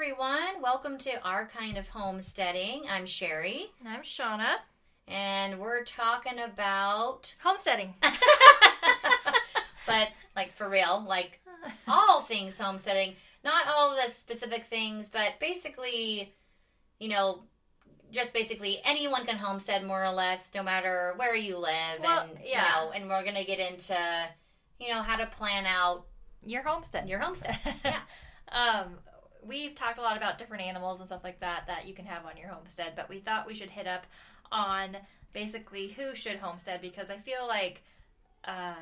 everyone. Welcome to Our Kind of Homesteading. I'm Sherry, And I'm Shauna. and we're talking about, Homesteading. but like for real, like all things homesteading. Not all the specific things, but basically, you know, just basically anyone can homestead more or less, no matter where you live. Well, and, yeah. you know, and we're going to get into, you know, how to plan out Your homestead. your homestead. Yeah. um, we've talked a lot about different animals and stuff like that that you can have on your homestead, but we thought we should hit up on basically who should homestead because I feel like um,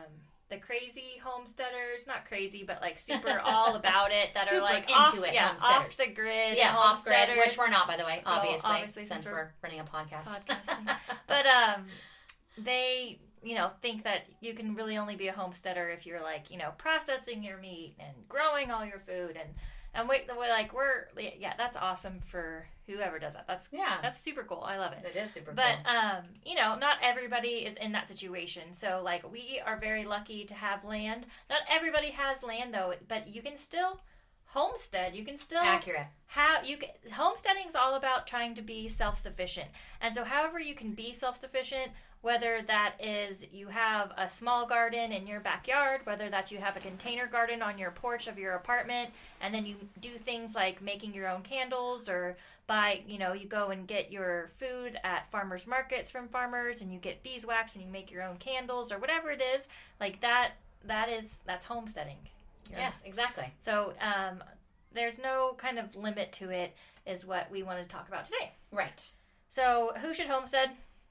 the crazy homesteaders, not crazy, but like super all about it that are like into off, it yeah, off the grid, Yeah, off grid, which we're not, by the way, Well, obviously, obviously, since since we're we're running a podcast. but um, they you know think that you can really only be a homesteader if you're like you know processing your meat and growing all your food and and we we're like we're yeah that's awesome for whoever does that. That's yeah, that's super cool. I love it. it is super But cool. um, you know, not everybody is in that situation. So like we are very lucky to have land. Not everybody has land though, but you can still homestead. You can still Accurate. how you can homesteading is all about trying to be self-sufficient and so however you can be self-sufficient whether that is you have a small garden in your backyard whether that you have a container garden on your porch of your apartment and then you do things like making your own candles or buy you know you go and get your food at farmers markets from farmers and you get beeswax and you make your own candles or whatever it is like that that is that's homesteading You're- Yes, exactly. so um, there's no kind of limit to it, is what we wanted to talk about today. Right. So who should homestead?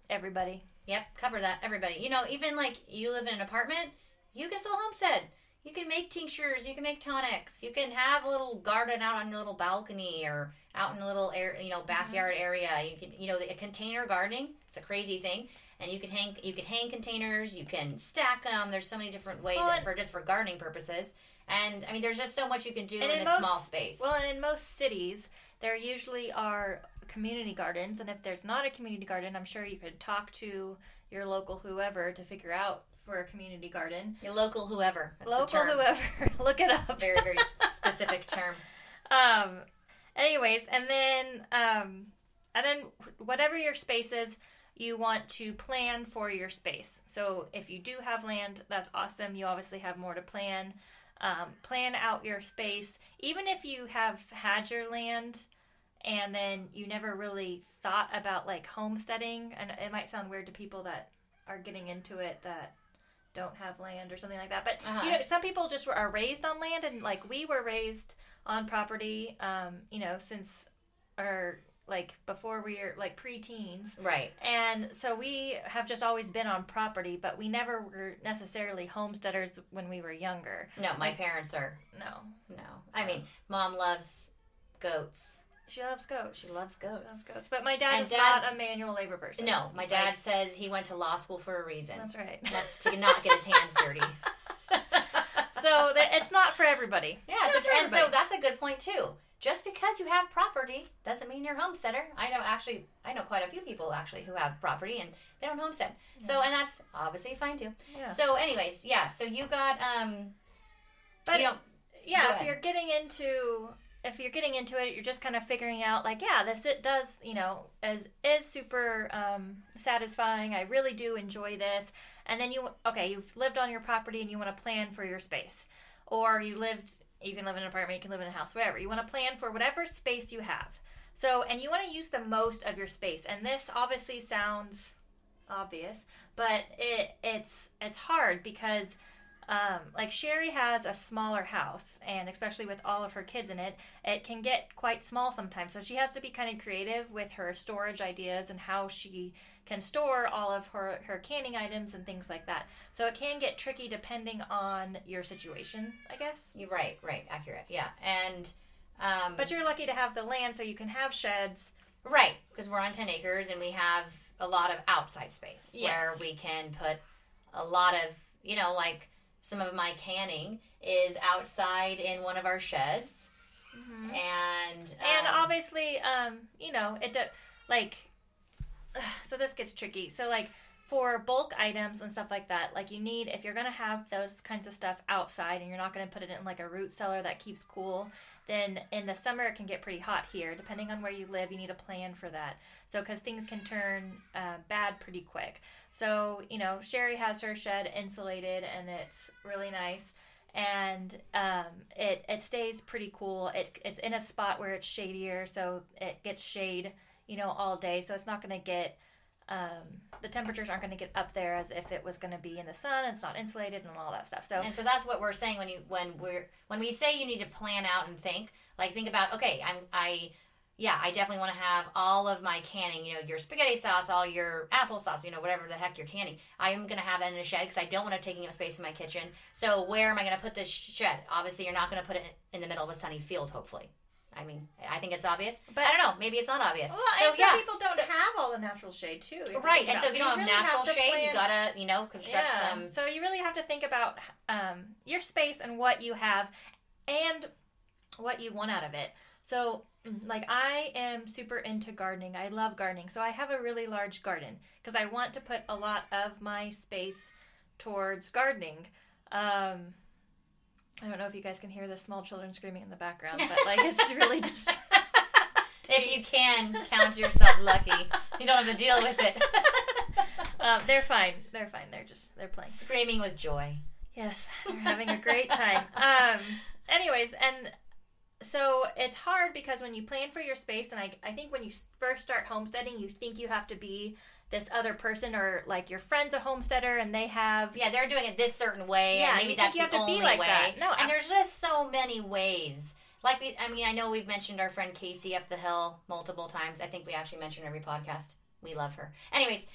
Everybody. Yep, cover that, everybody. You know, even like you live in an apartment, you can still homestead. You can make tinctures, you can make tonics, you can have a little garden out on your little balcony or out in a little air, you know, backyard mm-hmm. area. You can, you know, the, container gardening. It's a crazy thing, and you can hang, you can hang containers, you can stack them. There's so many different ways Well, for just for gardening purposes. And I mean, there's just so much you can do in, in a most- small space. Well, and in most cities, there usually are community gardens, and if there's not a community garden, I'm sure you could talk to your local whoever to figure out for a community garden. your local whoever. That's the local whoever, look it up. very, very specific term. um anyways and then um and then whatever your space is you want to plan for your space so if you do have land that's awesome you obviously have more to plan um, plan out your space even if you have had your land and then you never really thought about like homesteading and it might sound weird to people that are getting into it that don't have land or something like that but Uh-huh. you know some people just were, are raised on land and like we were raised on property um you know since or like before we were like pre-teens Right. and so we have just always been on property but we never were necessarily homesteaders when we were younger No, my Like- parents are no no. I mean, mom loves goats. she loves goats She loves She goats. loves goats but my dad And is dad- not a manual labor person No, my He's dad like- says he went to law school for a reason. that's right That's to not get his hands dirty. so that it's not for everybody Yeah, so, for and so that's a good point too. Just because you have property doesn't mean you're homesteader. I know actually, I know quite a few people actually who have property and they don't homestead. So, and that's obviously fine too. yeah. So, anyways, yeah. So you got um, But you know, yeah if you're getting into if you're getting into it you're just kind of figuring out like yeah this it does you know is is super um, satisfying i really do enjoy this and then you okay you've lived on your property and you want to plan for your space or you lived you can live in an apartment you can live in a house whatever you want to plan for whatever space you have so and you want to use the most of your space and this obviously sounds obvious but it it's it's hard because um, like Sherry has a smaller house, and especially with all of her kids in it, it can get quite small sometimes. So she has to be kind of creative with her storage ideas and how she can store all of her, her canning items and things like that. So it can get tricky depending on your situation, I guess. you're right, right, accurate, yeah. And um, But you're lucky to have the land so you can have sheds. Right, because we're on 10 acres and we have a lot of outside space where we can put a lot of, you know, like some of my canning is outside in one of our sheds. And, And um, obviously, um, you know, it do, like so this gets tricky. So like for bulk items and stuff like that, like you need if you're gonna have those kinds of stuff outside and you're not gonna put it in like a root cellar that keeps cool, then in the summer it can get pretty hot here. Depending on where you live, you need a plan for that. So because things can turn uh, bad pretty quick. So you know, Sherry has her shed insulated and it's really nice. And um, it it stays pretty cool. It, it's in a spot where it's shadier, so it gets shade, you know, all day. So it's not going to get um, the temperatures aren't going to get up there as if it was going to be in the sun. It's not insulated and all that stuff. So and so that's what we're saying when you when we're when we say you need to plan out and think like think about okay I'm I yeah I definitely want to have all of my canning you know your spaghetti sauce all your applesauce you know whatever the heck you're canning I'm gonna have that in a shed because I don't want it taking up space in my kitchen. So where am I gonna put this shed? Obviously you're not gonna put it in the middle of a sunny field. Hopefully. I mean, I think it's obvious, but I don't know. Maybe it's not obvious. Well, so and some yeah, people don't so- have all the natural shade too. right. And so if you don't have really natural to shade, you gotta you know construct yeah. some. So you really have to think about um, your space and what you have, and what you want out of it. So, like, I am super into gardening. I love gardening. So I have a really large garden because I want to put a lot of my space towards gardening. Um, I don't know if you guys can hear the small children screaming in the background, but like it's really just. If you can count yourself lucky, you don't have to deal with it. um, they're fine. They're fine. They're just they're playing. Screaming with joy. Yes, they're having a great time. Um, anyways, and so it's hard because when you plan for your space, and I, I think when you first start homesteading, you think you have to be this other person or like your friend's a homesteader and they have Yeah, they're doing it this certain way, Yeah, and maybe that's you the have to be only like way. that. No, and there's just so many ways. Like we, I mean, I know we've mentioned our friend Casey up the hill multiple times. I think we actually mentioned every podcast. We love her. Anyways,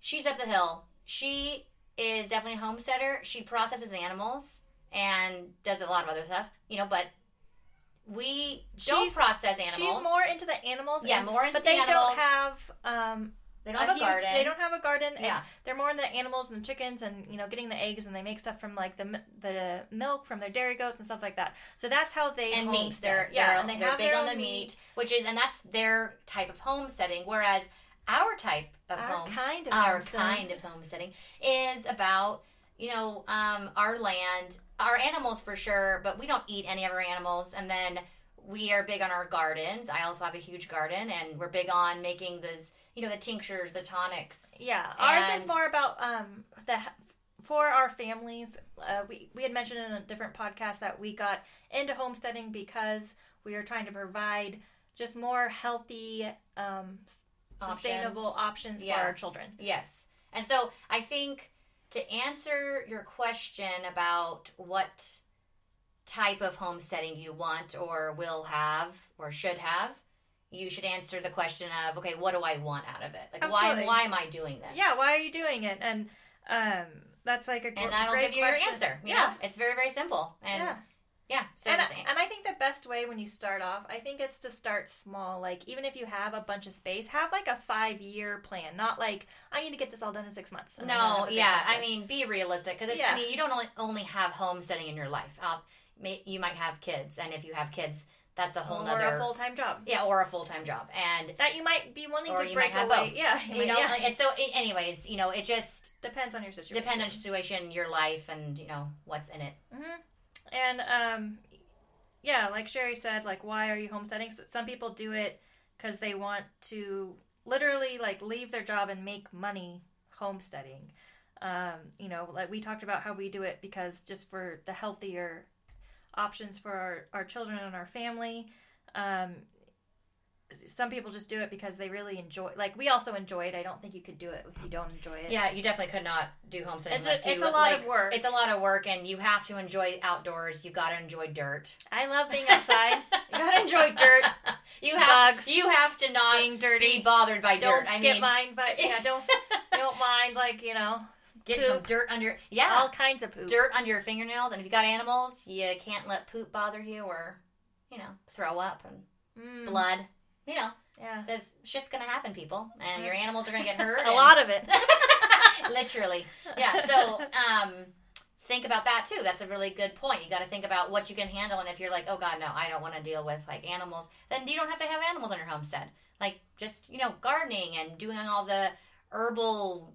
she's up the hill. She is definitely a homesteader. She processes animals and does a lot of other stuff, you know. But we don't process animals. she's more into the animals. yeah, and- more into the animals. but the they animals. don't have um they don't have a huge- garden. They don't have a garden. and Yeah. they're more in the animals and the chickens and you know getting the eggs and they make stuff from like the the milk from their dairy goats and stuff like that. So that's how they and meat. They're yeah, they're, and they they're have big on the meat, which is and that's their type of homesteading. Whereas our type of Our home, kind of our kind of homesteading, is about you know um, our land, our animals for sure, but we don't eat any of our animals, and then. We are big on our gardens. I also have a huge garden, and we're big on making those, you know, the tinctures, the tonics. Yeah, ours And- is more about um the for our families. Uh, we we had mentioned in a different podcast that we got into homesteading because we are trying to provide just more healthy, um, sustainable options Yeah. for our children. Yes. And so I think to answer your question about what type of homesteading you want or will have or should have, you should answer the question of, okay, what do I want out of it? Like Absolutely. why why am I doing this? Yeah, why are you doing it? And um, that's like a gr- And that'll great give you question. your answer. You yeah. know? It's very, very simple. And yeah. yeah. So and, I, and I think the best way when you start off, I think it's to start small. Like even if you have a bunch of space, have like a five year plan. Not like I need to get this all done in six months. and then I'll No, have a big yeah. homestead." I mean, be realistic because Yeah. I mean, you don't only, only have homesteading in your life. Uh, may, you might have kids, and if you have kids, that's a whole or nother a full time job. yeah, or a full time job, and That you might be wanting Or to break away. both. Yeah, you know, yeah. and so anyways, you know, it just depends on your situation. depends on the situation, your life, and you know what's in it. hmm And um, yeah, like Sherry said, like why are you homesteading? Some people do it because they want to literally like leave their job and make money homesteading. Um, you know, like we talked about how we do it because just for the healthier options for our, our children and our family. Um, some people just do it because they really enjoy. Like we also enjoy it. I don't think you could do it if you don't enjoy it. Yeah, you definitely could not do homesteading It's it's you a lot like, of work. It's a lot of work, and you have to enjoy outdoors. You got to enjoy dirt. I love being outside. you gotta enjoy dirt, you have bugs, you have to not being dirty. be bothered by don't dirt. I get mean, mine, but yeah, don't don't mind like you know get some dirt under yeah all kinds of poop. dirt under your fingernails, and if you got animals, you can't let poop bother you or you know throw up and Mm, blood. You know, Yeah, because shit's gonna happen, people, and your animals are gonna get hurt. a and- lot of it. literally yeah so um think about that too that's a really good point you got to think about what you can handle and if you're like oh god no i don't want to deal with like animals then you don't have to have animals on your homestead like just you know gardening and doing all the herbal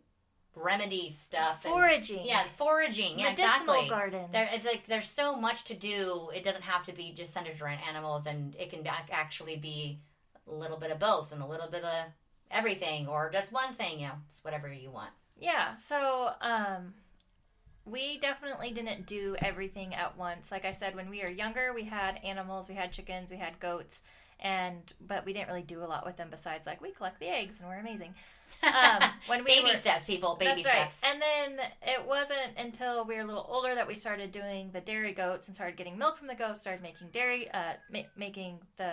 remedy stuff. and- Foraging. yeah, foraging. Yeah, Medicinal exactly. gardens. There, it's like there's so much to do. It doesn't have to be just centered around animals, and it can ac- actually be a little bit of both and a little bit of everything, or just one thing. You know, it's whatever you want. Yeah, so um we definitely didn't do everything at once. Like I said, when we were younger, we had animals, we had chickens, we had goats, and but we didn't really do a lot with them besides like we collect the eggs and we're amazing. Um, when we baby were, steps, people. Baby That's right. steps. And then it wasn't until we were a little older that we started doing the dairy goats and started getting milk from the goats, started making dairy, uh, ma- making the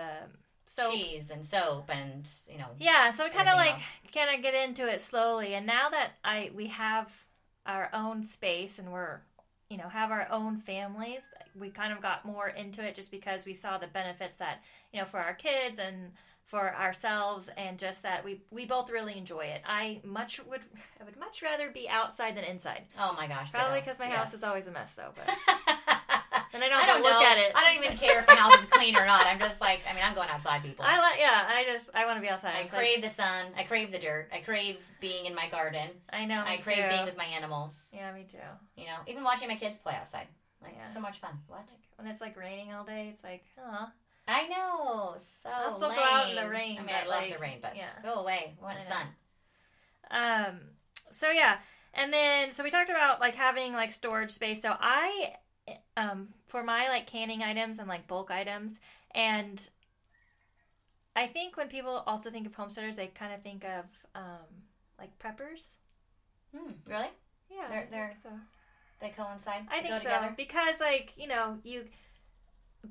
soap. Cheese and soap, and you know. Yeah, so we kind of like kind of get into it slowly, and now that I we have our own space and we're you know have our own families, we kind of got more into it just because we saw the benefits that you know for our kids and for ourselves and just that we we both really enjoy it. I much would I would much rather be outside than inside. Oh my gosh. Probably because my house is always a mess though, but and I don't, I don't look know. at it. I don't even care if my house is clean or not. I'm just like, I mean, I'm going outside, people. I like yeah. I just I want to be outside. I crave the sun. I crave the dirt. I crave being in my garden. I know. I crave too. being with my animals. Yeah, me too. You know, even watching my kids play outside. Like Yeah. so much fun. What? When it's like raining all day, it's like, huh. I know. So I'll still lame. go out in the rain, I mean, I love like, the rain, but yeah. go away. I want I sun. Um. So yeah, and then so we talked about like having like storage space. So I, um, for my like canning items and like bulk items, and I think when people also think of homesteaders, they kind of think of um like preppers. Hmm. Really? Yeah, They're- they're- so. They coincide. I think go so together. because like you know you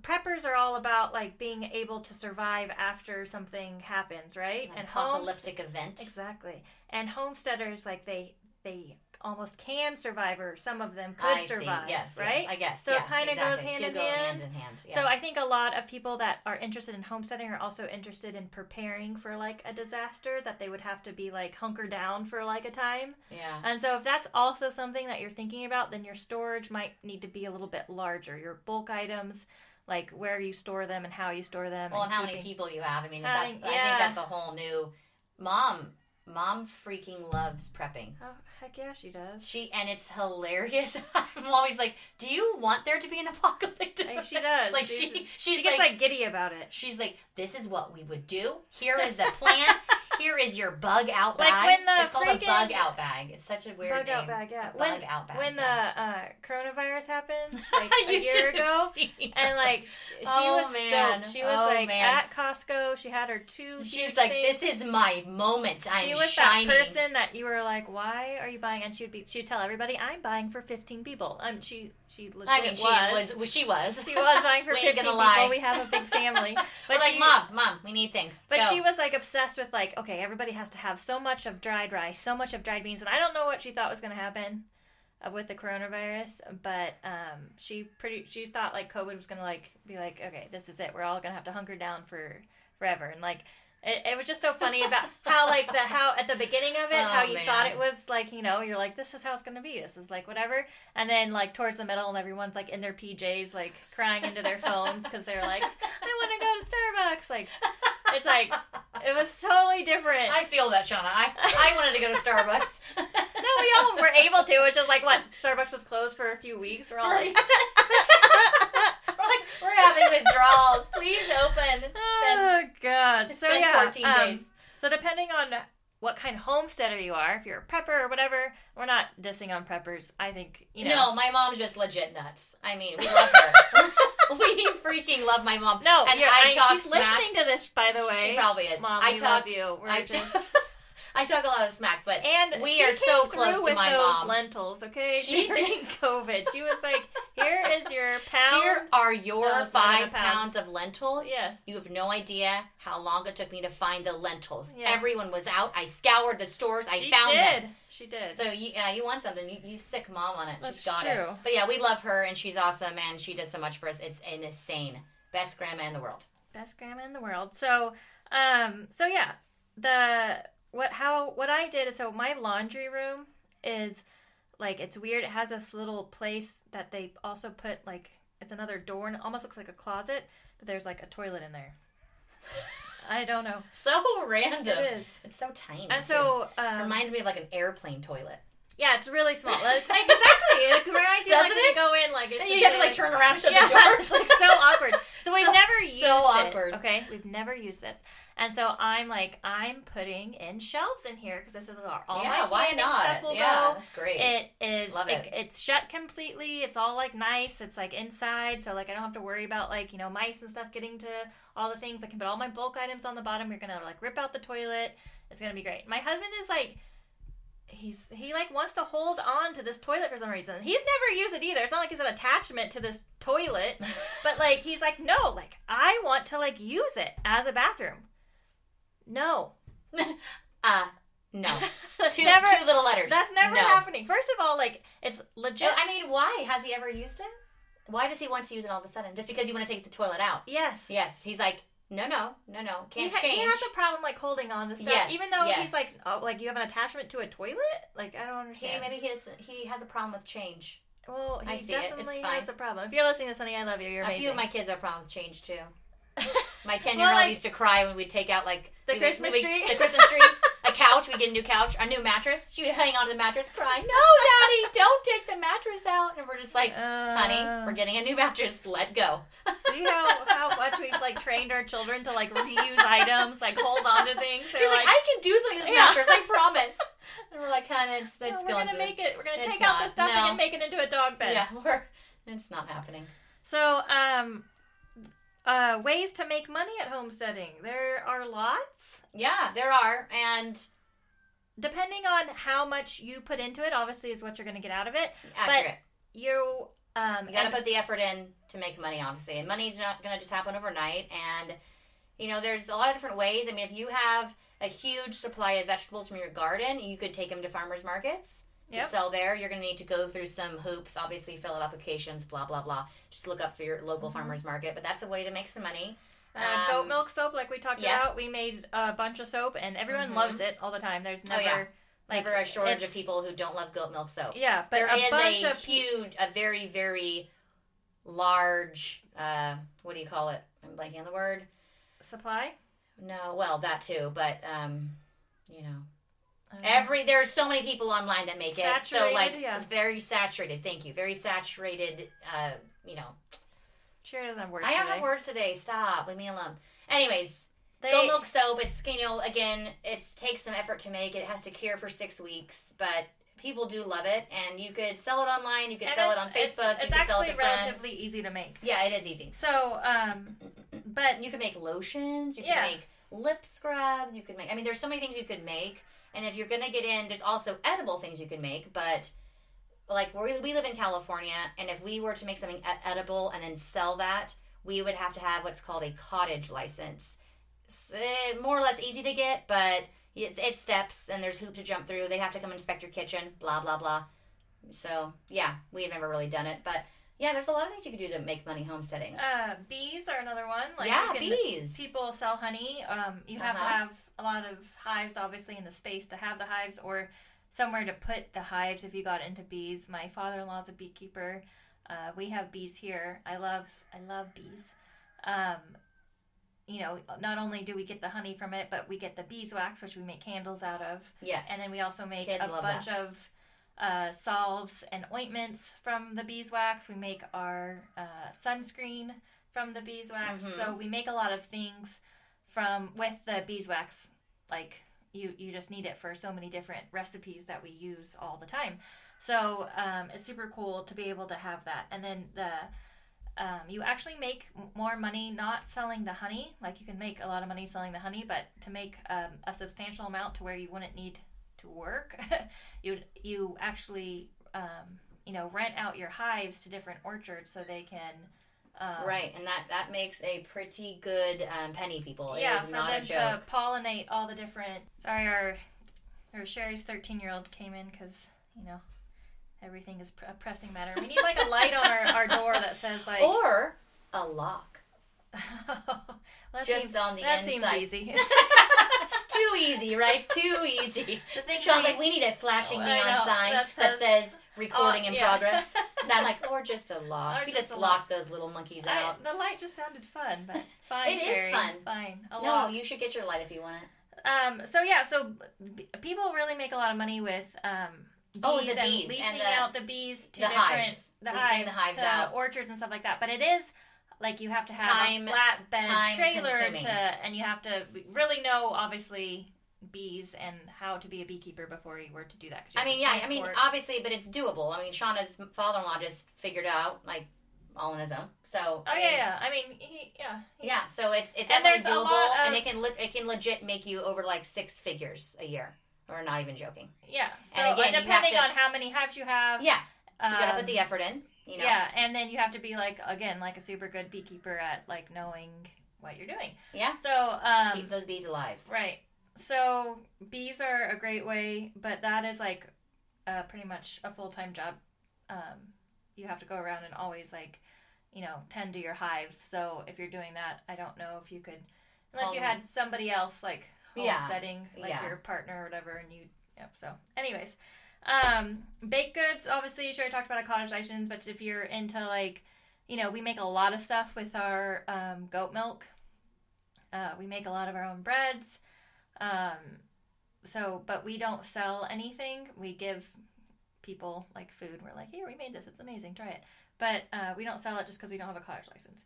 preppers are all about like being able to survive after something happens, right? An and apocalyptic event. exactly. And homesteaders like they they almost can survive, or some of them could I survive, see. Yes. right? Yes, I guess. So it kinda goes hand Two in go hand. hand in hand. So I think a lot of people that are interested in homesteading are also interested in preparing for like a disaster that they would have to be like hunker down for like a time. Yeah. And so if that's also something that you're thinking about, then your storage might need to be a little bit larger. Your bulk items, like where you store them and how you store them. Well, and how many people you have. I mean, that's, I yeah. think that's a whole new. Mom, mom freaking loves prepping. Oh heck yeah, she does. She and it's hilarious. I'm always like, "Do you want there to be an apocalypse?" Like, she does. Like She's- she, She she's gets like, like giddy about it. she's like, "This is what we would do. Here is the plan. Here is your bug out Like bag. when the it's called a bug out bag. It's such a weird Bug name. out bag, yeah. A When bug out bag. when the uh, coronavirus happened, like a year ago, and like she Oh, was man. stoked. She was Oh, like man. at Costco. She had her two. she's huge like, things. "This is my moment. I'm she was shining." that person that you were like, "Why are you buying?" And she'd be, she'd tell everybody, "I'm buying for 15 people." Um, she she I mean, she was. was. She was. She was buying for We ain't 15 gonna people. lie. We have a big family, We're but like, mom, mom, we need things. But Go." she was like obsessed with like, okay, everybody has to have so much of dried rice, so much of dried beans, and I don't know what she thought was going to happen uh, with the coronavirus, but um, she pretty she thought like COVID was going to like be like, okay, this is it, we're all going to have to hunker down for forever, and like. It, it was just so funny about how like the how at the beginning of it Oh, how you man. thought it was like you know you're like this is how it's gonna be this is like whatever and then like towards the middle and everyone's like in their PJs like crying into their phones because they're like I want to go to Starbucks like it's like it was totally different. I feel that, Shauna. I, I wanted to go to Starbucks. no, we all were able to. It's just like what Starbucks was closed for a few weeks. We're all like, we're having withdrawals. Please open. It's been, oh god. it's So been yeah. 14 um, days. So depending on what kind of homesteader you are, if you're a prepper or whatever, we're not dissing on preppers. I think you know. No, my mom's just legit nuts. I mean, we love her. we freaking love my mom. No, and you're, I I, talk she's smack. listening to this, by the way. She probably is. Mom, I talk. love you. We're I, just I talk a lot of smack, but And We are so close to my mom. lentils, okay? She During COVID, she was like, "Here is your pound." here are your No, five pounds of lentils. Yeah. You have no idea how long it took me to find the lentils. Yeah. Everyone was out. I scoured the stores. I she found did. them. She did. So you, uh, you want something? You, you sick mom on it. That's She's got it. true. But yeah, we love her and she's awesome and she does so much for us. It's insane. Best grandma in the world. best grandma in the world. So, um, so yeah, the what how what I did is so my laundry room is like it's weird. It has this little place that they also put like it's another door and it almost looks like a closet, but there's like a toilet in there. I don't know. So random. It is. It's so tiny. And so It um, reminds me of like an airplane toilet. Yeah, it's really small. It's, exactly. It reminds you like when you it? go in, like it you have to like turn around and shut yeah, the door. it's like so awkward. So we've So- never used so it. awkward. Okay, we've never used this, and so I'm like, I'm putting in shelves in here because this is where all yeah, my why not? stuff will yeah, go. that's great. It is Love like it. it's shut completely. It's all like nice. It's like inside, so like I don't have to worry about like you know mice and stuff getting to all the things. I can put all my bulk items on the bottom. You're gonna like rip out the toilet. It's gonna be great. My husband is like. He's he like wants to hold on to this toilet for some reason. He's never used it either. It's not like he's an attachment to this toilet, but like he's like no, like I want to like use it as a bathroom. No, uh, no. two, never two little letters. that's never no. happening. First of all, like it's legit. I mean, why has he ever used it? Why does he want to use it all of a sudden? Just because you want to take the toilet out? yes. Yes, he's like, no, no, no, no, He, can't ha- change. he has a problem like holding on to stuff, Yes, even though yes. he's like, oh, like you have an attachment to a toilet. Like I don't He- understand. maybe he has, he has a problem with change. well, he I see it. It's definitely fine. has a problem. If you're listening to Sunny, I love you. You're amazing. A few of my kids have problems with change too. My ten year old like- used to cry when we'd take out like The would- Christmas tree? the Christmas tree, a couch. We get a new couch, a new mattress. She would hang on to the mattress, crying, "No, Daddy, don't take the mattress out." And we're just like, "Honey, Uh, we're getting a new mattress. Let go." see how how much we've like trained our children to like reuse items, like hold on to things. She's They're like, "I can do something with this Yeah. mattress. I promise." And we're like, "Honey, it's "No, we're going gonna to make it. We're gonna It's take out the stuffing No. and make it into a dog bed." Yeah, we're it's not happening. So, um, uh, ways to make money at homesteading. There are lots. Yeah, there are, and Depending on how much you put into it, obviously, is what you're going to get out of it. accurate. You, um, You got to put the effort in to make money, obviously, and money's not going to just happen overnight. And you know, there's a lot of different ways. I mean, if you have a huge supply of vegetables from your garden, you could take them to farmers markets. Yep. Sell there. You're going to need to go through some hoops, obviously, fill out applications, blah blah blah. Just look up for your local Mm-hmm. farmers market, but that's a way to make some money. Uh, Um, goat milk soap, like we talked yeah. about, we made a bunch of soap, and everyone Mhm. loves it all the time. There's Oh, never yeah. like Never a shortage of people who don't love goat milk soap. Yeah, but there a is bunch a of huge, a very, very large. Uh, what do you call it? I'm blanking on the word. supply. No, well, that too, but um, you know, Um, every there's so many people online that make it. So like, yeah. very saturated. Thank you. Very saturated. Uh, you know, sure doesn't have words. I don't today. have words today. Stop. Leave me alone. Anyways, They, goat milk soap. It's you know, again, it takes some effort to make. It has to cure for six weeks, but people do love it, and you could sell it online. You could sell it on Facebook. It's, you could sell it actually to friends. relatively easy to make. Yeah, it is easy. So, um, but You can make lotions. You can Yeah. make lip scrubs. You could make. I mean, there's so many things you could make. And if you're gonna get in, there's also edible things you can make. But like we we live in California, and if we were to make something edible and then sell that, we would have to have what's called a cottage license. It's eh, more or less easy to get, but it's, it's steps and there's hoops to jump through. They have to come inspect your kitchen. Blah blah blah. So yeah, we have never really done it, but yeah, there's a lot of things you could do to make money homesteading. uh, bees are another one. Like yeah, can, bees. People sell honey. Um, you have to Uh-huh. have a lot of hives, obviously, in the space to have the hives, or somewhere to put the hives. If you got into bees, my father-in-law's a beekeeper. Uh, we have bees here. I love, I love bees. Um, you know, not only do we get the honey from it, but we get the beeswax, which we make candles out of. Yes. And then we also make Kids a bunch of uh, salves and ointments from the beeswax. We make our uh, sunscreen from the beeswax. Mhm. So we make a lot of things from with the beeswax. Like you, you just need it for so many different recipes that we use all the time. So um, it's super cool to be able to have that. And then the um, you actually make more money not selling the honey. Like you can make a lot of money selling the honey, but to make um, a substantial amount to where you wouldn't need to work, you you actually um, you know rent out your hives to different orchards so they can um, Right, and that that makes a pretty good um, penny. People, it yeah is for not them a to pollinate all the different. Sorry, our our Sherry's thirteen year old came in because you know everything is pr- a pressing matter. We need like a light on our, our door that says like Or a lock, just seems, on the that inside. seems easy. Easy, right? Too easy. Sean's like, we need a flashing Oh, neon sign that that says- says, recording Oh, in yeah. progress. And I'm like, or just a lock. Or we just just lock lock. those little monkeys I- out. the light just sounded fun, but fine. It is Sherry, fun. Fine. A No, lot. you should get your light if you want it. Um. So yeah. So b- people really make a lot of money with um bees Oh, the and bees leasing and the- out the bees to the different hives. the Leasing hives, the hives to out. orchards and stuff like that. But it is like you have to have Time- a flatbed trailer consuming. to, and you have to really know obviously bees and how to be a beekeeper before you were to do that. I mean, to yeah, I mean, obviously, but it's doable. I mean, Shauna's father-in-law just figured it out like all on his own. So oh I yeah, mean, yeah. I mean, he, yeah, he- yeah. So it's it's And definitely doable, of- and it can le- it can legit make you over like six figures a year. We're not even joking. yeah. So And again, depending to- on how many hives you have, Yeah, you gotta um, put the effort in. You know. Yeah, and then you have to be like again like a super good beekeeper at like knowing what you're doing. Yeah. So um, Keep those bees alive. Right. So bees are a great way, but that is like uh, pretty much a full time job. Um, you have to go around and always like, you know, tend to your hives. So if you're doing that, I don't know if you could, unless you had somebody else like Yeah. homesteading, like Yeah. your partner or whatever, and you. Yep. So, anyways, um, baked goods. Obviously, you sure I talked about a cottage license, but if you're into like, you know, we make a lot of stuff with our um, goat milk. Uh, we make a lot of our own breads. Um, so, but we don't sell anything. We give people like food. We're like, here, we made this. It's amazing. Try it. But uh, we don't sell it just because we don't have a cottage license.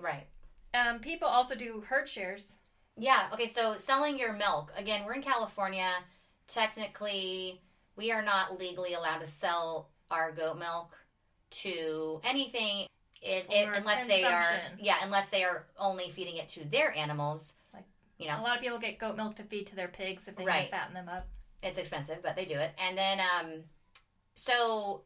Right. Um, people also do herd shares. Yeah. Okay. So selling your milk again. We're in California. Technically, we are not legally allowed to sell our goat milk to anything. It, it, unless they are, yeah, unless they are only feeding it to their animals, You A lot of people get goat milk to feed to their pigs if they Right. want to fatten them up. it's expensive, but they do it. And then, um, so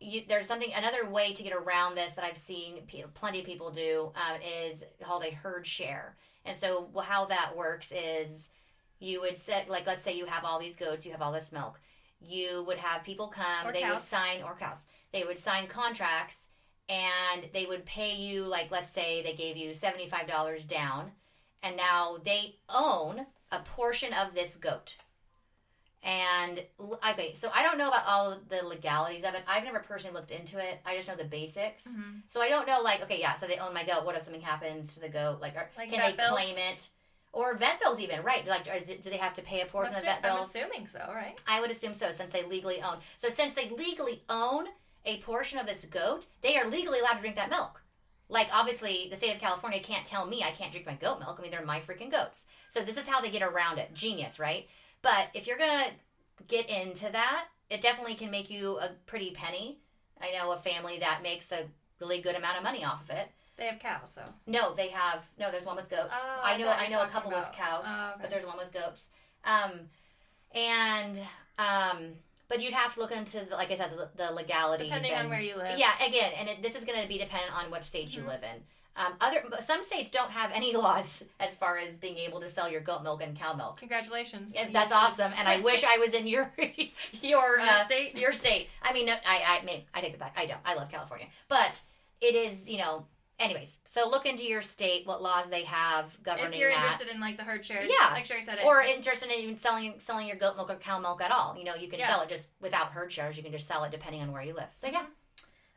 you, there's something another way to get around this that I've seen pe- plenty of people do um, is called a herd share. And so how that works is you would set like let's say you have all these goats, you have all this milk. You would have people come, Or they would sign or cows. They would sign contracts and they would pay you like let's say they gave you $75 down and now they own a portion of this goat. And okay, so I don't know about all the legalities of it. I've never personally looked into it. I just know the basics. Mm-hmm. So I don't know, like, okay, yeah, so they own my goat. What if something happens to the goat? Like, or Like can they bills? claim it? Or vet bills, even, right? Like, is it, do they have to pay a portion of the vet I'm bills? assuming so, right? I would assume so, since they legally own. So since they legally own a portion of this goat, they are legally allowed to drink that milk. Like, obviously, the state of California can't tell me I can't drink my goat milk. I mean, they're my freaking goats. So this is how they get around it. Genius, right? But if you're gonna get into that, it definitely can make you a pretty penny. I know a family that makes a really good amount of money off of it. They have cows, though. No, they have no. There's one with goats. Oh, I know. I know a couple talking with cows, Oh, okay. but there's one with goats. Um, and um, but you'd have to look into, the, like I said, the, the legalities. Depending on where you live. Yeah, again, and it, this is going to be dependent on what state you Mhm. live in. Um, other some states don't have any laws as far as being able to sell your goat milk and cow milk. Congratulations. Yeah, that's awesome, and I wish I was in your your Your uh, state? Your state. I mean, I I may, I take it back. I don't. I love California, but it is you know. Anyways, so look into your state, what laws they have governing If you're that, interested in like the herd shares, Yeah. like Sherry said, it, or interested in even selling selling your goat milk or cow milk at all. You know, you can Yeah. sell it just without herd shares. You can just sell it depending on where you live. So yeah,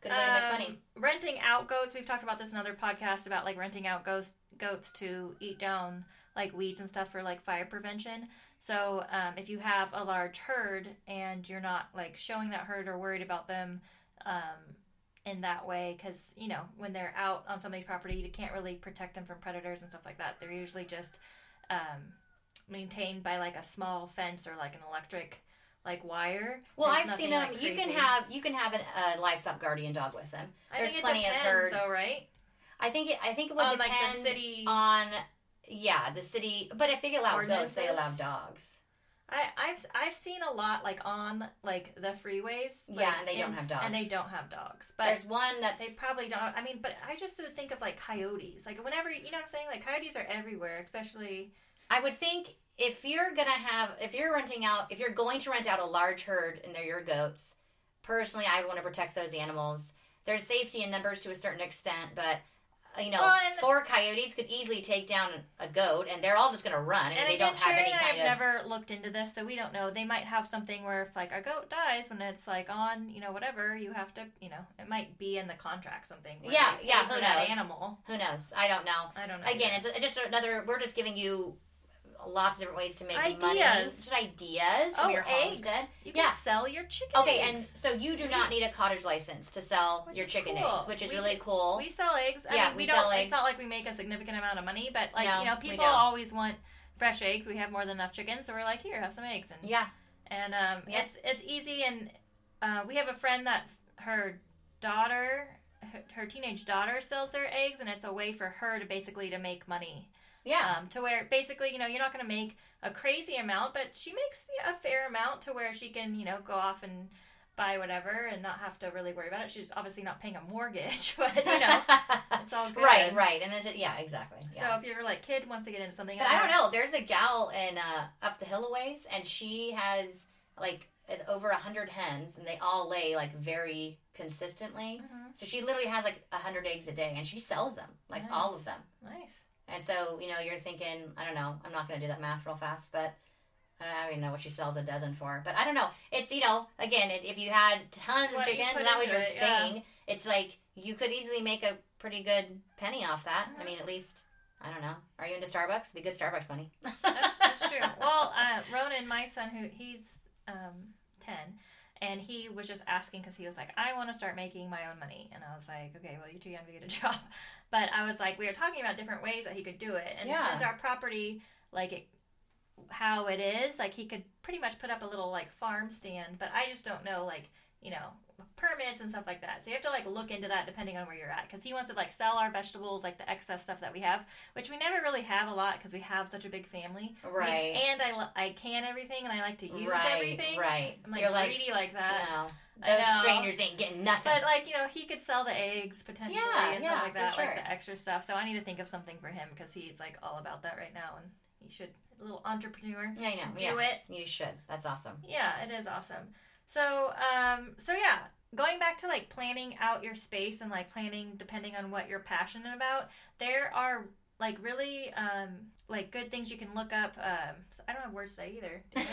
good way to make Um, money. renting out goats. We've talked about this in other podcasts about like renting out goats goats to eat down like weeds and stuff for like fire prevention. So um, if you have a large herd and you're not like showing that herd or worried about them um, in that way, because you know when they're out on somebody's property, you can't really protect them from predators and stuff like that. They're usually just um, maintained by like a small fence or like an electric like wire. Well, There's I've seen them. like, you can have you can have a uh, livestock guardian dog with them. There's plenty of depends, herds. though, right? I think it. I think it would on depend like the city. on yeah the city. But if they allow goats, they allow dogs. I, I've I've seen a lot like on like the freeways. Yeah, and they don't have dogs. And they don't have dogs, but There's one that's they probably don't. I mean, but I just sort of think of like coyotes. Like whenever you know what I'm saying, like coyotes are everywhere, especially. I would think if you're gonna have, if you're renting out, if you're going to rent out a large herd and they're your goats, personally, I would want to protect those animals. There's safety in numbers to a certain extent, but you know, Well, four coyotes could easily take down a goat, and they're all just gonna run, and, And they don't have any and I've of. never looked into this, so we don't know. They might have something where if like a goat dies when it's like on, you know, whatever, you have to, you know, it might be in the contract something. Yeah, yeah, who knows? Animal. Who knows? I don't know. I don't know. Again, either. it's, it's just another. We're just giving you lots of different ways to make money. Ideas. Just ideas from Oh, your eggs. homestead. You can Yeah. sell your chicken Okay, eggs. and so you do not need a cottage license to sell Which your chicken cool. eggs, which is We really do- cool. We sell eggs. I Yeah, mean, we, we don't. sell It's not like we make a significant amount of money, but like No, you know, people always want fresh eggs. We have more than enough chickens, so we're like, here, have some eggs, and yeah, and um, Yeah. it's it's easy. And uh, we have a friend that's her daughter, her, her teenage daughter sells their eggs, and it's a way for her to basically to make money. Yeah, Um, to where basically, you know, you're not going to make a crazy amount, but she makes a fair amount to where she can, you know, go off and buy whatever and not have to really worry about it. She's obviously not paying a mortgage, but you know, it's all good. right, right, and is it? Yeah, exactly. Yeah. So if your like kid wants to get into something, But I don't know. There's a gal in uh, up the hill ways, and she has like over a hundred hens, and they all lay like very consistently. Mhm. So she literally has like a hundred eggs a day, and she sells them, like Nice. all of them. Nice. And so you know, you're thinking, I don't know, I'm not going to do that math real fast, but. I don't even know what she sells a dozen for, but I don't know. It's you know, again, it, if you had tons of What you chickens and that was your it, yeah. thing, it's like you could easily make a pretty good penny off that. I Mhm. mean, at least I don't know. Are you into Starbucks? Be good Starbucks money. That's, that's true. Well, uh, Ronan, my son, who he's um, ten, and he was just asking because he was like, I want to start making my own money, and I was like, okay, well, you're too young to get a job, but I was like, we were talking about different ways that he could do it, and Yeah. since our property, like it, how it is, like he could pretty much put up a little like farm stand, but I just don't know, like you know. Permits and stuff like that, so you have to like look into that depending on where you're at. Because he wants to like sell our vegetables, like the excess stuff that we have, which we never really have a lot because we have such a big family. I mean, Right. and I, lo- I can everything and I like to use right, everything. Right. I'm like You're like, greedy like that. no, those strangers ain't getting nothing. But like, you know, he could sell the eggs potentially Yeah, and yeah, stuff like that, sure. like the extra stuff. So I need to think of something for him because he's like all about that right now and he should a little entrepreneur. yeah, I know. do yes, you should. That's awesome. Yeah, it is awesome. So, um, so yeah, going back to like planning out your space and like planning depending on what you're passionate about, there are like really um like good things you can look up. Um, I don't have words to say either.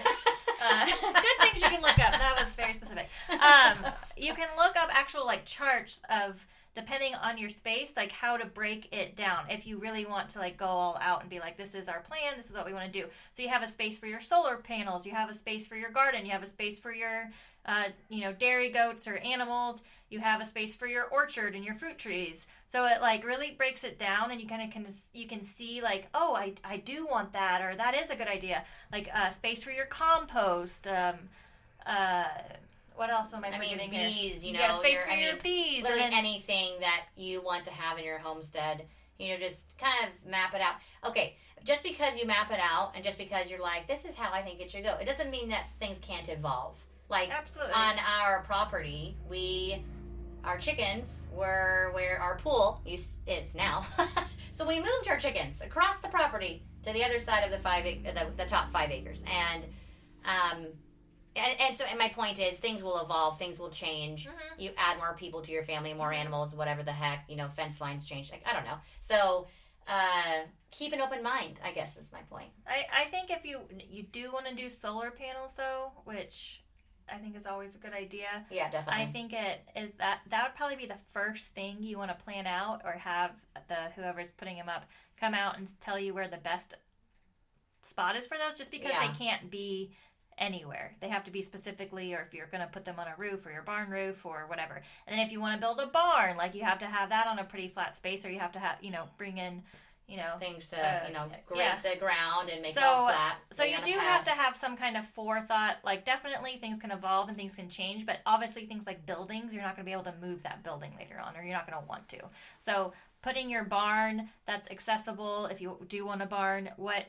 Uh, good things you can look up. That was very specific. Um, you can look up actual like charts of depending on your space, like how to break it down. If you really want to like go all out and be like, this is our plan, this is what we want to do. So you have a space for your solar panels, you have a space for your garden, you have a space for your, uh, you know, dairy goats or animals. You have a space for your orchard and your fruit trees. So it like really breaks it down, and you kind of can you can see like, oh, I I do want that, or that is a good idea. Like uh, space for your compost. Um, uh, what else am I I mean, forgetting here? bees. You You know, got space your- for I your mean, bees. literally then- anything that you want to have in your homestead. You know, just kind of map it out. Okay, just because you map it out, and just because you're like, this is how I think it should go, it doesn't mean that things can't evolve. Like Absolutely. on our property, we our chickens were where our pool used, is now. so we moved our chickens across the property to the other side of the five the, the top five acres, and um, and, and so and my point is things will evolve, things will change. Mhm. You add more people to your family, more animals, whatever the heck, you know, fence lines change. Like I don't know. So uh, keep an open mind. I guess is my point. I, I think if you you do want to do solar panels though, which I think is always a good idea. Yeah, definitely. I think it is that that would probably be the first thing you want to plan out or have the whoever's putting them up come out and tell you where the best spot is for those just because Yeah. they can't be anywhere. They have to be specifically or if you're going to put them on a roof or your barn roof or whatever. And then if you want to build a barn, like you have to have that on a pretty flat space or you have to have, you know, bring in, you know, things to uh, you know grate yeah. the ground and make it So, all flat. so you do have to have some kind of forethought. Like definitely things can evolve and things can change, but obviously things like buildings, you're not going to be able to move that building later on, or you're not going to want to. So putting your barn that's accessible, if you do want a barn, what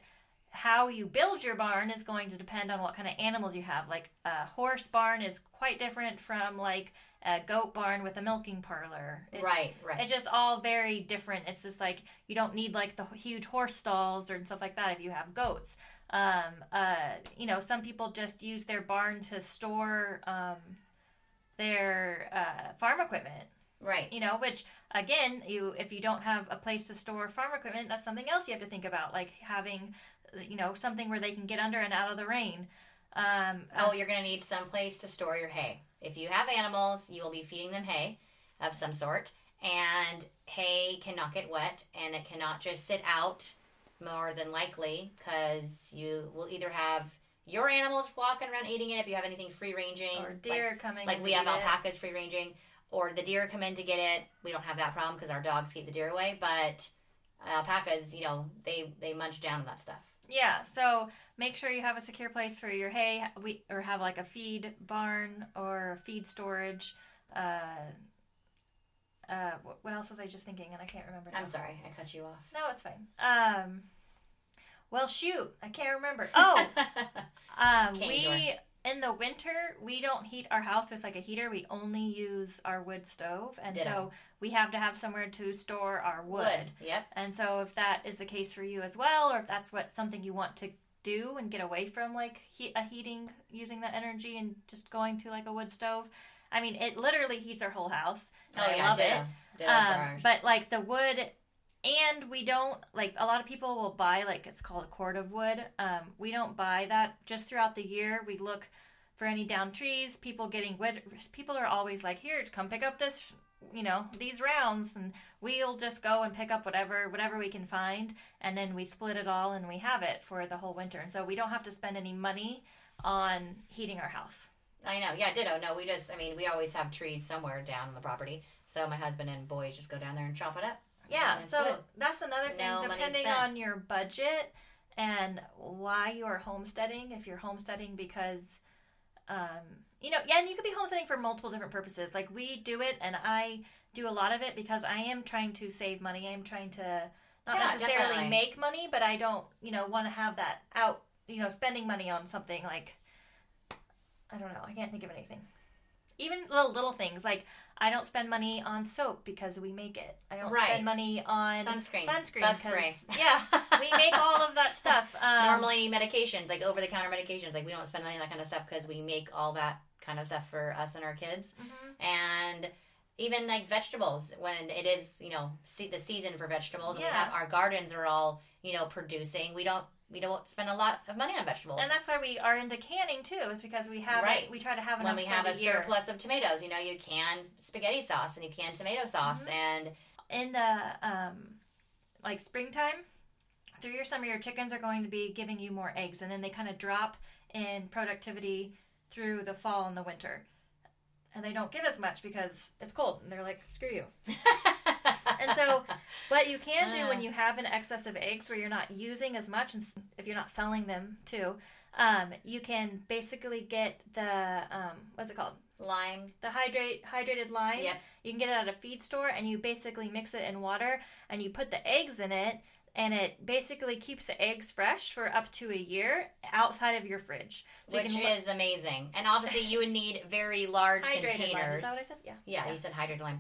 how you build your barn is going to depend on what kind of animals you have. Like a horse barn is quite different from like a goat barn with a milking parlor. It's- right, right. it's just all very different. It's just like you don't need like the huge horse stalls or stuff like that if you have goats. Um, uh, you know, some people just use their barn to store um, their uh, farm equipment. right. You know, which again, you if you don't have a place to store farm equipment, that's something else you have to think about, like having, you know, something where they can get under and out of the rain. Um, Oh, you're going to need some place to store your hay. If you have animals, you will be feeding them hay of some sort, and hay cannot get wet, and it cannot just sit out more than likely because you will either have your animals walking around eating it if you have anything free ranging Or deer coming. like we have it. alpacas free ranging or the deer come in to get it we don't have that problem because our dogs keep the deer away but alpacas you know they they munch down on that stuff Yeah, so make sure you have a secure place for your hay, we or have like a feed barn or feed storage. Uh, uh, what else was I just thinking? And I can't remember. Now. i'm sorry i cut you off No, it's fine. Um, well, shoot, I can't remember. Oh, um, we in the winter we don't heat our house with like a heater. We only use our wood stove, and so we have to have somewhere to store our wood. wood yep And so, if that is the case for you as well, or if that's what something you want to do and get away from like a heating using that energy and just going to like a wood stove, I mean, it literally heats our whole house. oh I yeah love ditto. it. Ditto Um, but like the wood, and we don't like a lot of people will buy like it's called a cord of wood. Um, we don't buy that just throughout the year. We look for any down trees, people getting wood. People are always like, here, come pick up this, you know, these rounds, and we'll just go and pick up whatever whatever we can find, and then we split it all and we have it for the whole winter. And so we don't have to spend any money on heating our house. I know, yeah, ditto. No, we just, I mean, we always have trees somewhere down on the property. So my husband and boys just go down there and chop it up. Yeah, so that's another thing. No depending on your budget and why you are homesteading, if you're homesteading because, um, you know, yeah, and you could be homesteading for multiple different purposes. Like we do it, and I do a lot of it because I am trying to save money. I am trying to not Yeah, necessarily definitely. make money, but I don't, you know, want to have that out, you know, spending money on something like, I don't know, I can't think of anything. Even little little things like I don't spend money on soap because we make it. I don't Right. spend money on Sunscreen, Sunscreen, bug spray. Yeah, we make all of that stuff. Um, Normally, medications, like over the counter medications, like we don't spend money on that kind of stuff because we make all that kind of stuff for us and our kids. mhm. And even like vegetables, when it is, you know, see, the season for vegetables, Yeah. have our gardens are all, you know, producing. We don't we don't spend a lot of money on vegetables. and that's why we are into canning too. Is because we have Right. we try to have when we have a year. surplus of tomatoes, you know, you can spaghetti sauce and you can tomato sauce, Mhm. and in the um like springtime through your summer your chickens are going to be giving you more eggs and then they kind of drop in productivity through the fall and the winter and they don't give as much because it's cold and they're like screw you and so what you can do when Uh. you have an excess of eggs where you're not using as much and if you're not selling them too um, you can basically get the um, what's it called lime. the hydrate hydrated lime. Yep. You can get it at a feed store and you basically mix it in water and you put the eggs in it and it basically keeps the eggs fresh for up to a year outside of your fridge. So which you is amazing. And obviously, you would need very large hydrated lime. containers. Is that what I said? Yeah. Yeah, Yeah. you said hydrated lime.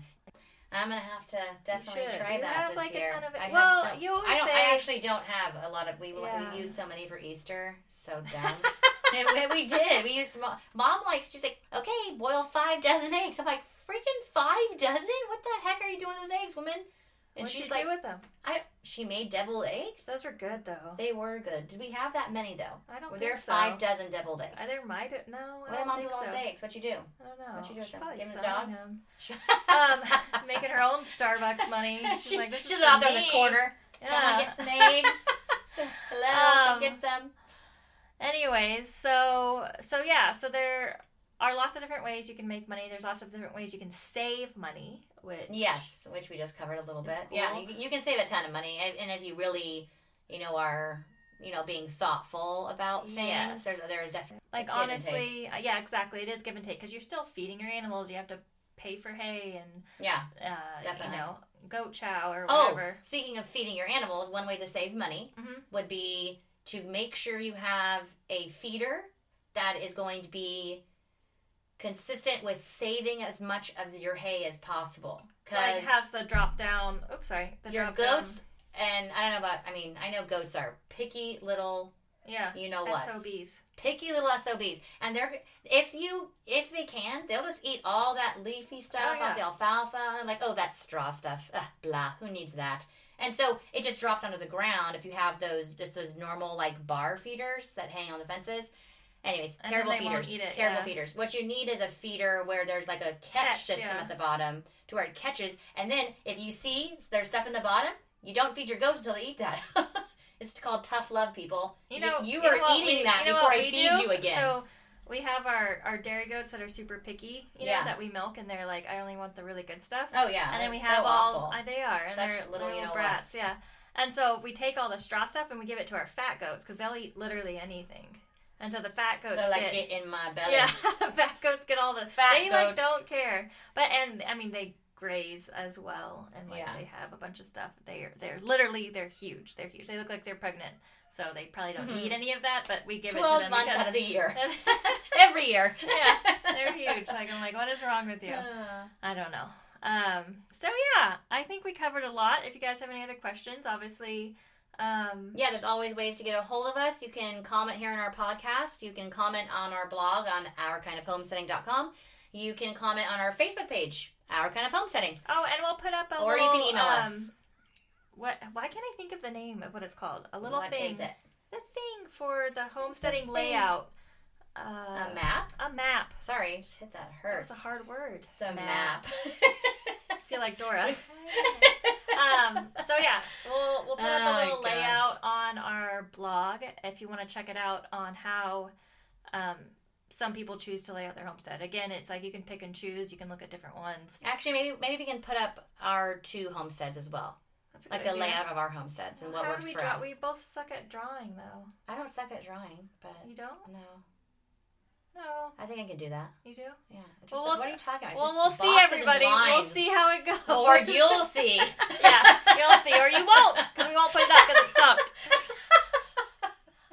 I'm gonna have to definitely try You that have, this like, a year. ton of it. I have Well, some. you always I don't. say- I actually don't have a lot of. We Yeah. we use so many for Easter. So dumb. We did. We used mom like she's like, okay, boil five dozen eggs. I'm like, freaking five dozen? What the heck are you doing with those eggs, woman? And What'd she's she like, do with them? I. She made deviled eggs. Those were good though. They were good. Did we have that many though? I don't Were there so. five dozen deviled eggs? Uh, There might have, no, What did mom do with those so. eggs? What you do? I don't know. What'd you do with them? Give them to dogs? um, making her own Starbucks money. She's, she's like, this she's out there in the corner. Yeah. Come on, get some eggs. Hello, come Um, get some. Anyways, so so yeah, so there are lots of different ways you can make money. There's lots of different ways you can save money. Which Yes, which we just covered a little bit. It's Yeah, you, can- you can save a ton of money, and if you really, you know, are you know being thoughtful about things, Yes. there's there is definitely like it's give and take. honestly, uh, yeah, exactly. It is give and take because you're still feeding your animals. You have to pay for hay and yeah. uh, Definitely. you know goat chow or whatever Oh, whatever. speaking of feeding your animals, one way to save money Mhm. would be to make sure you have a feeder that is going to be consistent with saving as much of your hay as possible. Like Because has the drop down. Oops, sorry. The your drop goats, and I don't know about, I mean, I know goats are picky little, Yeah. you know what? SOBs. Picky little SOBs. And they're, if you, if they can, they'll just eat all that leafy oh, stuff Oh, yeah. off the alfalfa. And like, oh, that's straw stuff. Ugh, blah. Who needs that? And so it just drops onto the ground if you have those, just those normal like bar feeders that hang on the fences. Anyways, And terrible then they won't feeders. eat it, terrible yeah. feeders. What you need is a feeder where there's like a catch, Catch, system yeah. at the bottom to where it catches. And then if you see there's stuff in the bottom, you don't feed your goats until they eat that. It's called tough love, people. You know, you, know are what eating we- that you know before I feed do? you again. So we have our our dairy goats that are super picky, you know, Yeah. that we milk, and they're like, I only want the really good stuff. oh yeah, and then we have so all uh, they are and Such they're little, little, you know brats, yeah. And so we take all the straw stuff and we give it to our fat goats because they'll eat literally anything. And so the fat goats They're like get get in my belly. yeah, fat goats get all the Fat they like don't care. But and I mean they graze as well and like Yeah. they have a bunch of stuff. They're they're literally they're huge. They're huge. They look like they're pregnant. So they probably don't Mhm. need any of that, but we give it to Twelve them months out of the year, every year. yeah, they're huge. Like I'm like, what is wrong with you? Uh, I don't know. Um, so yeah, I think we covered a lot. If you guys have any other questions, obviously, um, yeah, there's always ways to get a hold of us. You can comment here on our podcast. You can comment on our blog on ourkindofhomesteading.com. You can comment on our Facebook page, Our Kind of Homesteading. oh, and we'll put up a or you can email um, us. What? Why can't I think of the name of what it's called? A little What thing. is it? The thing for the homesteading thing? layout. Uh, A map? A map. Sorry, just hit that. Hurt. was a hard word. It's a map. I feel like Dora. um, so yeah, we'll we'll put up Oh, a little gosh. layout on our blog if you want to check it out on how um, some people choose to lay out their homestead. Again, it's like you can pick and choose. You can look at different ones. Actually, maybe maybe we can put up our two homesteads as well, That's a like good the layout of our homesteads and what How works we for draw? us. We both suck at drawing, though. I don't suck at drawing, but You don't? no, No, I think I can do that. you do. Yeah. Just, Well, we'll what are you talking about? Well, Just we'll see, everybody. We'll see how it goes. or you'll see. yeah, you'll see, or you won't, because we won't put it up because it sucked.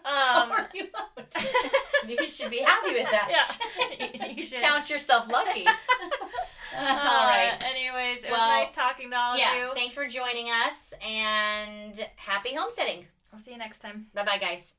Um, or you won't. you should be happy with that. yeah, you should. Count yourself lucky. Uh, All right. Anyways, it Well, was nice talking to all of you. Thanks for joining us and happy homesteading. I'll see you next time. Bye bye, guys.